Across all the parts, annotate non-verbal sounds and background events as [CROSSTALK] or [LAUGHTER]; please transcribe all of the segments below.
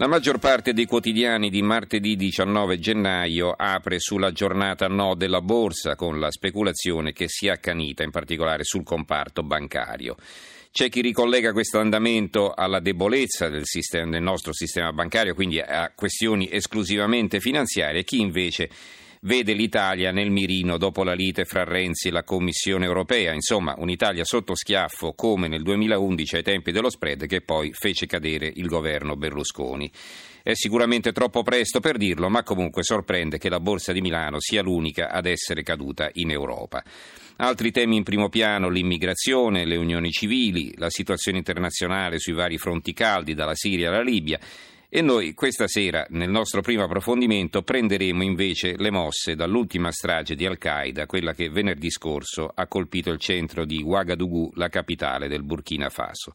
La maggior parte dei quotidiani di martedì 19 gennaio apre sulla giornata no della borsa con la speculazione che si è accanita in particolare sul comparto bancario. C'è chi ricollega questo andamento alla debolezza del, sistema, del nostro sistema bancario, quindi a questioni esclusivamente finanziarie, chi invece vede l'Italia nel mirino dopo la lite fra Renzi e la Commissione europea. Insomma, un'Italia sotto schiaffo come nel 2011 ai tempi dello spread che poi fece cadere il governo Berlusconi. È sicuramente troppo presto per dirlo, ma comunque sorprende che la Borsa di Milano sia l'unica ad essere caduta in Europa. Altri temi in primo piano, l'immigrazione, le unioni civili, la situazione internazionale sui vari fronti caldi, dalla Siria alla Libia. E noi questa sera, nel nostro primo approfondimento, prenderemo invece le mosse dall'ultima strage di Al-Qaeda, quella che venerdì scorso ha colpito il centro di Ouagadougou, la capitale del Burkina Faso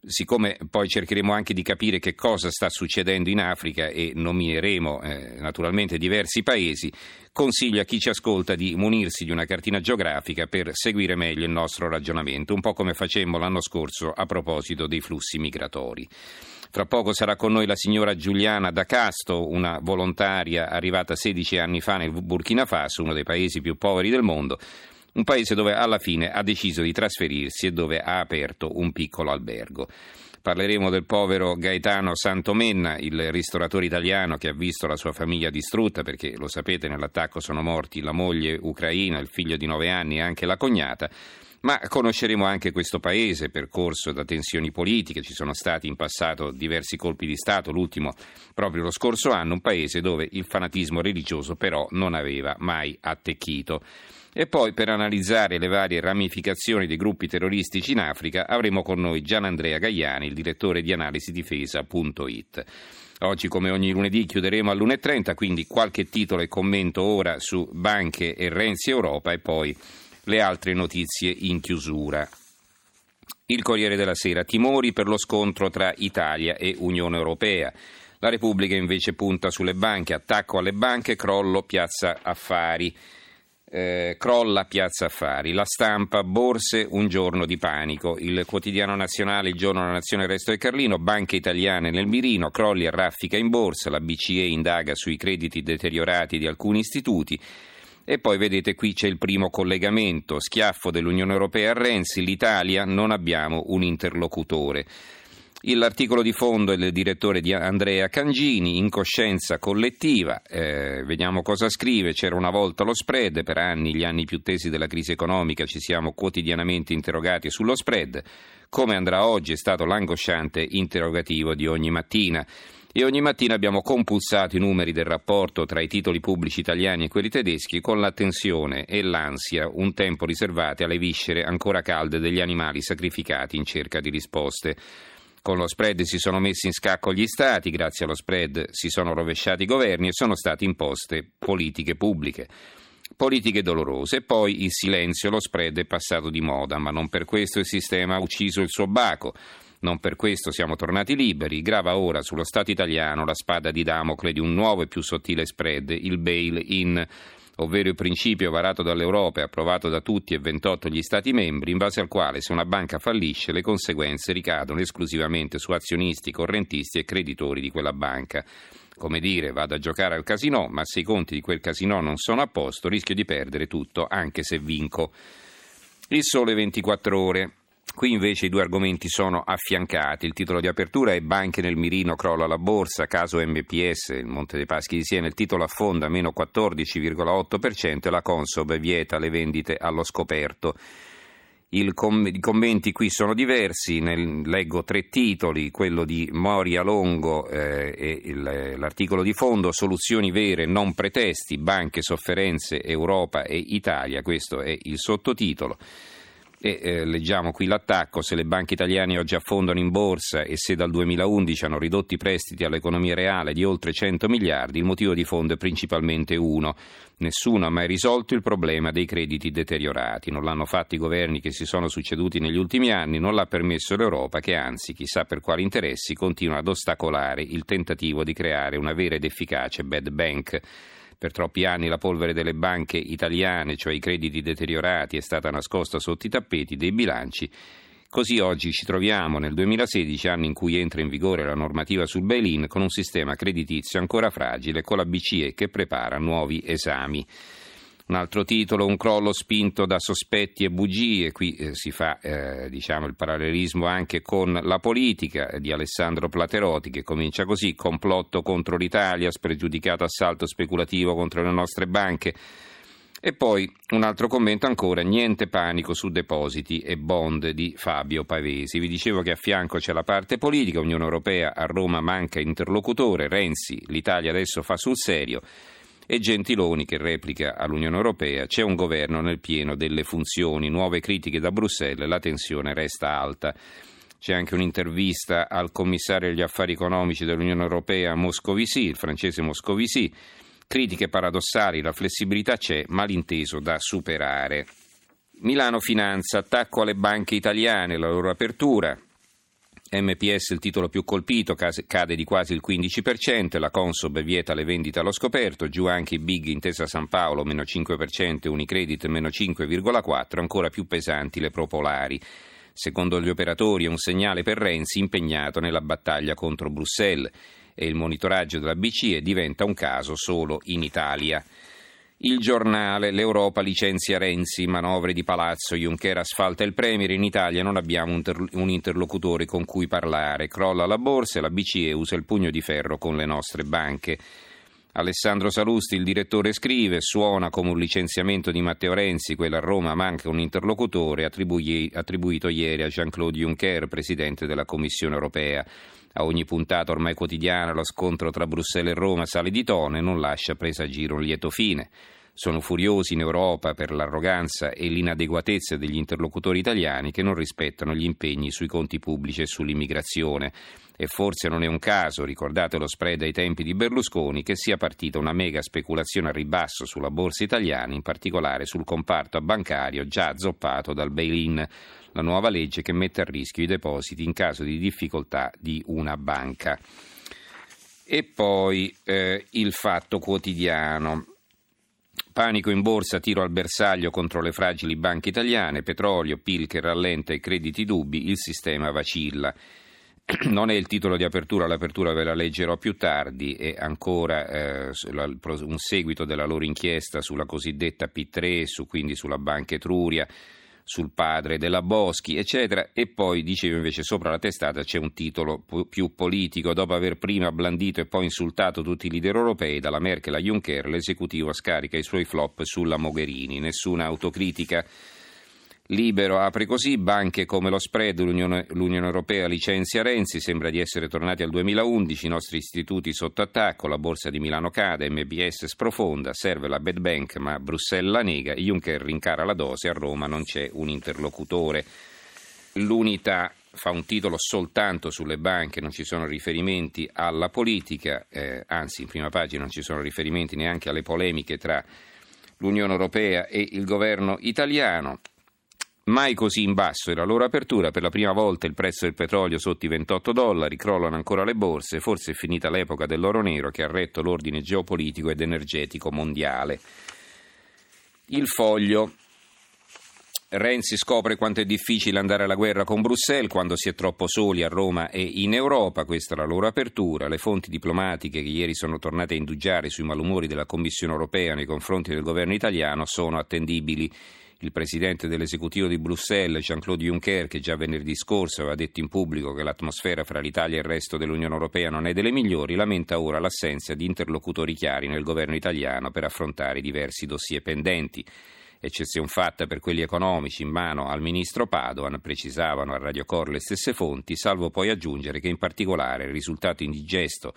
siccome poi cercheremo anche di capire che cosa sta succedendo in Africa e nomineremo eh, naturalmente diversi paesi, consiglio a chi ci ascolta di munirsi di una cartina geografica per seguire meglio il nostro ragionamento, un po' come facemmo l'anno scorso a proposito dei flussi migratori. Fra poco sarà con noi la signora Giuliana Da Casto, una volontaria arrivata 16 anni fa nel Burkina Faso, uno dei paesi più poveri del mondo un paese dove alla fine ha deciso di trasferirsi e dove ha aperto un piccolo albergo. Parleremo del povero Gaetano Santomenna, il ristoratore italiano che ha visto la sua famiglia distrutta perché, lo sapete, nell'attacco sono morti la moglie ucraina, il figlio di nove anni e anche la cognata. Ma conosceremo anche questo paese percorso da tensioni politiche, ci sono stati in passato diversi colpi di Stato, l'ultimo proprio lo scorso anno, un paese dove il fanatismo religioso però non aveva mai attecchito. E poi per analizzare le varie ramificazioni dei gruppi terroristici in Africa avremo con noi Gian Andrea Gaiani, il direttore di analisidifesa.it. Oggi, come ogni lunedì, chiuderemo all'1.30, quindi qualche titolo e commento ora su banche e Renzi Europa e poi le altre notizie in chiusura. Il Corriere della Sera, timori per lo scontro tra Italia e Unione Europea. La Repubblica invece punta sulle banche, attacco alle banche, crollo Piazza Affari. Eh, crolla Piazza Affari, la stampa, borse, un giorno di panico, il quotidiano nazionale, il giorno della nazione, il resto del Carlino, banche italiane nel mirino, crolli a raffica in borsa, la BCE indaga sui crediti deteriorati di alcuni istituti. E poi vedete qui c'è il primo collegamento, schiaffo dell'Unione Europea a Renzi, l'Italia non abbiamo un interlocutore. L'articolo di fondo è del direttore di Andrea Cangini, incoscienza collettiva, eh, vediamo cosa scrive, c'era una volta lo spread, per anni, gli anni più tesi della crisi economica, ci siamo quotidianamente interrogati sullo spread, come andrà oggi è stato l'angosciante interrogativo di ogni mattina. E ogni mattina abbiamo compulsato i numeri del rapporto tra i titoli pubblici italiani e quelli tedeschi con l'attenzione e l'ansia un tempo riservate alle viscere ancora calde degli animali sacrificati in cerca di risposte. Con lo spread si sono messi in scacco gli stati, grazie allo spread si sono rovesciati i governi e sono state imposte politiche pubbliche. Politiche dolorose, poi il silenzio, lo spread è passato di moda, ma non per questo il sistema ha ucciso il suo baco. Non per questo siamo tornati liberi. Grava ora sullo Stato italiano la spada di Damocle di un nuovo e più sottile spread, il bail-in ovvero il principio varato dall'Europa e approvato da tutti e 28 gli Stati membri, in base al quale se una banca fallisce le conseguenze ricadono esclusivamente su azionisti, correntisti e creditori di quella banca. Come dire, vado a giocare al casino, ma se i conti di quel casino non sono a posto, rischio di perdere tutto, anche se vinco. Il sole 24 ore. Qui invece i due argomenti sono affiancati. Il titolo di apertura è Banche nel mirino, crolla la borsa, caso MPS, il Monte dei Paschi di Siena. Il titolo affonda meno 14,8% e la Consob vieta le vendite allo scoperto. Com- I commenti qui sono diversi, Nel, leggo tre titoli, quello di Moria Longo eh, e il, l'articolo di fondo, soluzioni vere, non pretesti, banche, sofferenze, Europa e Italia, questo è il sottotitolo. E eh, leggiamo qui l'attacco, se le banche italiane oggi affondano in borsa e se dal 2011 hanno ridotto i prestiti all'economia reale di oltre 100 miliardi, il motivo di fondo è principalmente uno. Nessuno ha mai risolto il problema dei crediti deteriorati. Non l'hanno fatto i governi che si sono succeduti negli ultimi anni, non l'ha permesso l'Europa che anzi, chissà per quali interessi, continua ad ostacolare il tentativo di creare una vera ed efficace bad bank. Per troppi anni la polvere delle banche italiane, cioè i crediti deteriorati, è stata nascosta sotto i tappeti dei bilanci. Così oggi ci troviamo nel 2016, anno in cui entra in vigore la normativa sul bail-in, con un sistema creditizio ancora fragile, con la BCE che prepara nuovi esami. Un altro titolo, un crollo spinto da sospetti e bugie, qui eh, si fa eh, diciamo, il parallelismo anche con la politica di Alessandro Platerotti che comincia così, complotto contro l'Italia, spregiudicato assalto speculativo contro le nostre banche. E poi un altro commento ancora, niente panico su depositi e bond di Fabio Pavesi. Vi dicevo che a fianco c'è la parte politica, Unione Europea, a Roma manca interlocutore, Renzi, l'Italia adesso fa sul serio e Gentiloni che replica all'Unione Europea c'è un governo nel pieno delle funzioni, nuove critiche da Bruxelles, la tensione resta alta. C'è anche un'intervista al commissario agli affari economici dell'Unione Europea Moscovici, il francese Moscovici. Critiche paradossali, la flessibilità c'è, malinteso da superare. Milano Finanza, attacco alle banche italiane, la loro apertura. MPS il titolo più colpito, cade di quasi il 15%, la Consob vieta le vendite allo scoperto, giù anche i Big Intesa San Paolo meno 5%, Unicredit meno 5,4%, ancora più pesanti le Propolari. Secondo gli operatori è un segnale per Renzi impegnato nella battaglia contro Bruxelles e il monitoraggio della BCE diventa un caso solo in Italia. Il giornale, l'Europa licenzia Renzi, manovre di palazzo, Juncker asfalta il Premier, in Italia non abbiamo un, ter- un, interlocutore con cui parlare, crolla la borsa e la BCE usa il pugno di ferro con le nostre banche. Alessandro Salusti, il direttore, scrive: Suona come un licenziamento di Matteo Renzi, quella a Roma manca un interlocutore attribuito ieri a Jean-Claude Juncker, presidente della Commissione europea. A ogni puntata ormai quotidiana lo scontro tra Bruxelles e Roma sale di tono e non lascia presagire un lieto fine. Sono furiosi in Europa per l'arroganza e l'inadeguatezza degli interlocutori italiani che non rispettano gli impegni sui conti pubblici e sull'immigrazione. E forse non è un caso, ricordate lo spread ai tempi di Berlusconi, che sia partita una mega speculazione a ribasso sulla borsa italiana, in particolare sul comparto bancario già zoppato dal bail-in la nuova legge che mette a rischio i depositi in caso di difficoltà di una banca. E poi eh, il fatto quotidiano. Panico in borsa, tiro al bersaglio contro le fragili banche italiane, petrolio, PIL che rallenta e crediti dubbi, il sistema vacilla. [CLEARS THROAT] Non è il titolo di apertura, l'apertura ve la leggerò più tardi, è ancora eh, un seguito della loro inchiesta sulla cosiddetta P3, su, quindi sulla Banca Etruria sul padre della Boschi, eccetera, e poi dicevo invece sopra la testata c'è un titolo più politico, dopo aver prima blandito e poi insultato tutti i leader europei, dalla Merkel a Juncker, l'esecutivo scarica i suoi flop sulla Mogherini, nessuna autocritica. Libero apre così, banche come lo spread, l'Unione, l'Unione, Europea licenzia Renzi, sembra di essere tornati al 2011, i nostri istituti sotto attacco, la borsa di Milano cade, MBS sprofonda, serve la bad bank ma Bruxelles la nega, Juncker rincara la dose, a Roma non c'è un interlocutore. L'unità fa un titolo soltanto sulle banche, non ci sono riferimenti alla politica, eh, anzi in prima pagina non ci sono riferimenti neanche alle polemiche tra l'Unione Europea e il governo italiano. Mai così in basso era la loro apertura, per la prima volta il prezzo del petrolio sotto i 28 dollari, crollano ancora le borse, forse è finita l'epoca dell'oro nero che ha retto l'ordine geopolitico ed energetico mondiale. Il foglio. Renzi scopre quanto è difficile andare alla guerra con Bruxelles quando si è troppo soli a Roma e in Europa, questa è la loro apertura. Le fonti diplomatiche che ieri sono tornate a indugiare sui malumori della Commissione europea nei confronti del governo italiano sono attendibili. Il presidente dell'esecutivo di Bruxelles, Jean-Claude Juncker, che già venerdì scorso aveva detto in pubblico che l'atmosfera fra l'Italia e il resto dell'Unione Europea non è delle migliori, lamenta ora l'assenza di interlocutori chiari nel governo italiano per affrontare i diversi dossier pendenti. Eccezione fatta per quelli economici in mano al ministro Padoan, precisavano a Radio Cor le stesse fonti, salvo poi aggiungere che in particolare il risultato indigesto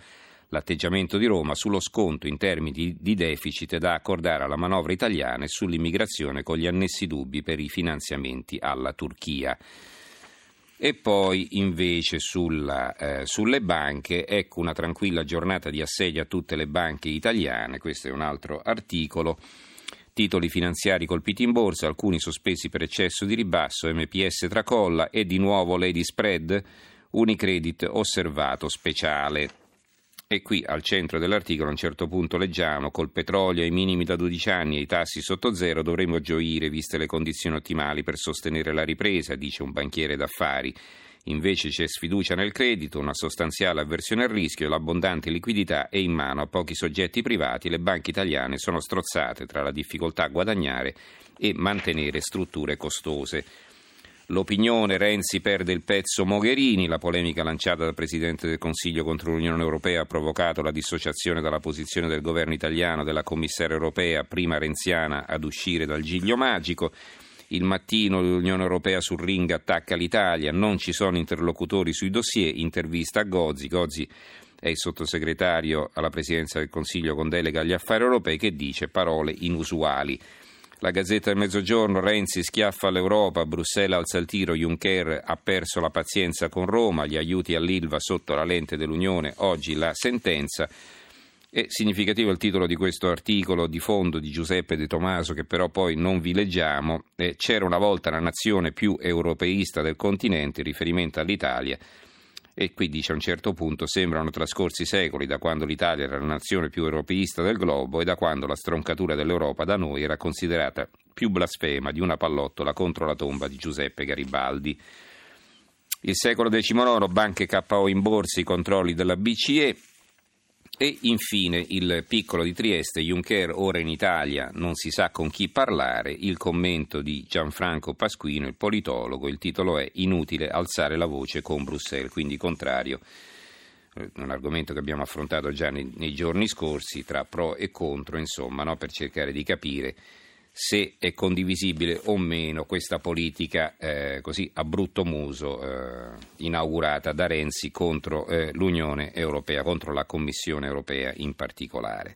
l'atteggiamento di Roma sullo sconto in termini di, deficit da accordare alla manovra italiana e sull'immigrazione con gli annessi dubbi per i finanziamenti alla Turchia. E poi invece sulla, eh, sulle banche, ecco una tranquilla giornata di assedio a tutte le banche italiane, questo è un altro articolo. Titoli finanziari colpiti in borsa, alcuni sospesi per eccesso di ribasso, MPS tracolla e di nuovo Lady Spread, Unicredit osservato speciale. E qui al centro dell'articolo a un certo punto leggiamo col petrolio ai minimi da 12 anni e i tassi sotto zero dovremmo gioire viste le condizioni ottimali per sostenere la ripresa, dice un banchiere d'affari. Invece c'è sfiducia nel credito, una sostanziale avversione al rischio l'abbondante liquidità è in mano a pochi soggetti privati. Le banche italiane sono strozzate tra la difficoltà a guadagnare e mantenere strutture costose. L'opinione Renzi perde il pezzo Mogherini, la polemica lanciata dal Presidente del Consiglio contro l'Unione Europea ha provocato la dissociazione dalla posizione del governo italiano della commissaria europea, prima renziana, ad uscire dal giglio magico. Il mattino l'Unione Europea sul ring attacca l'Italia, non ci sono interlocutori sui dossier, intervista a Gozzi. Gozzi è il sottosegretario alla Presidenza del Consiglio con delega agli affari europei che dice parole inusuali. La Gazzetta del Mezzogiorno, Renzi schiaffa l'Europa, Bruxelles alza il tiro, Juncker ha perso la pazienza con Roma, gli aiuti all'Ilva sotto la lente dell'Unione, oggi la sentenza. È significativo il titolo di questo articolo di fondo di Giuseppe De Tomaso che però poi non vi leggiamo. C'era una volta la nazione più europeista del continente, in riferimento all'Italia, e qui dice a un certo punto sembrano trascorsi secoli da quando l'Italia era la nazione più europeista del globo e da quando la stroncatura dell'Europa da noi era considerata più blasfema di una pallottola contro la tomba di Giuseppe Garibaldi. Il secolo XIX, banche KO in borsa, i controlli della BCE, e infine il piccolo di Trieste, Juncker ora in Italia, non si sa con chi parlare, il commento di Gianfranco Pasquino, il politologo, il titolo è Inutile alzare la voce con Bruxelles, quindi contrario eh, un argomento che abbiamo affrontato già nei, nei giorni scorsi, tra pro e contro, insomma, no, per cercare di capire se è condivisibile o meno questa politica eh, così a brutto muso eh, inaugurata da Renzi contro eh, l'Unione Europea, contro la Commissione Europea in particolare.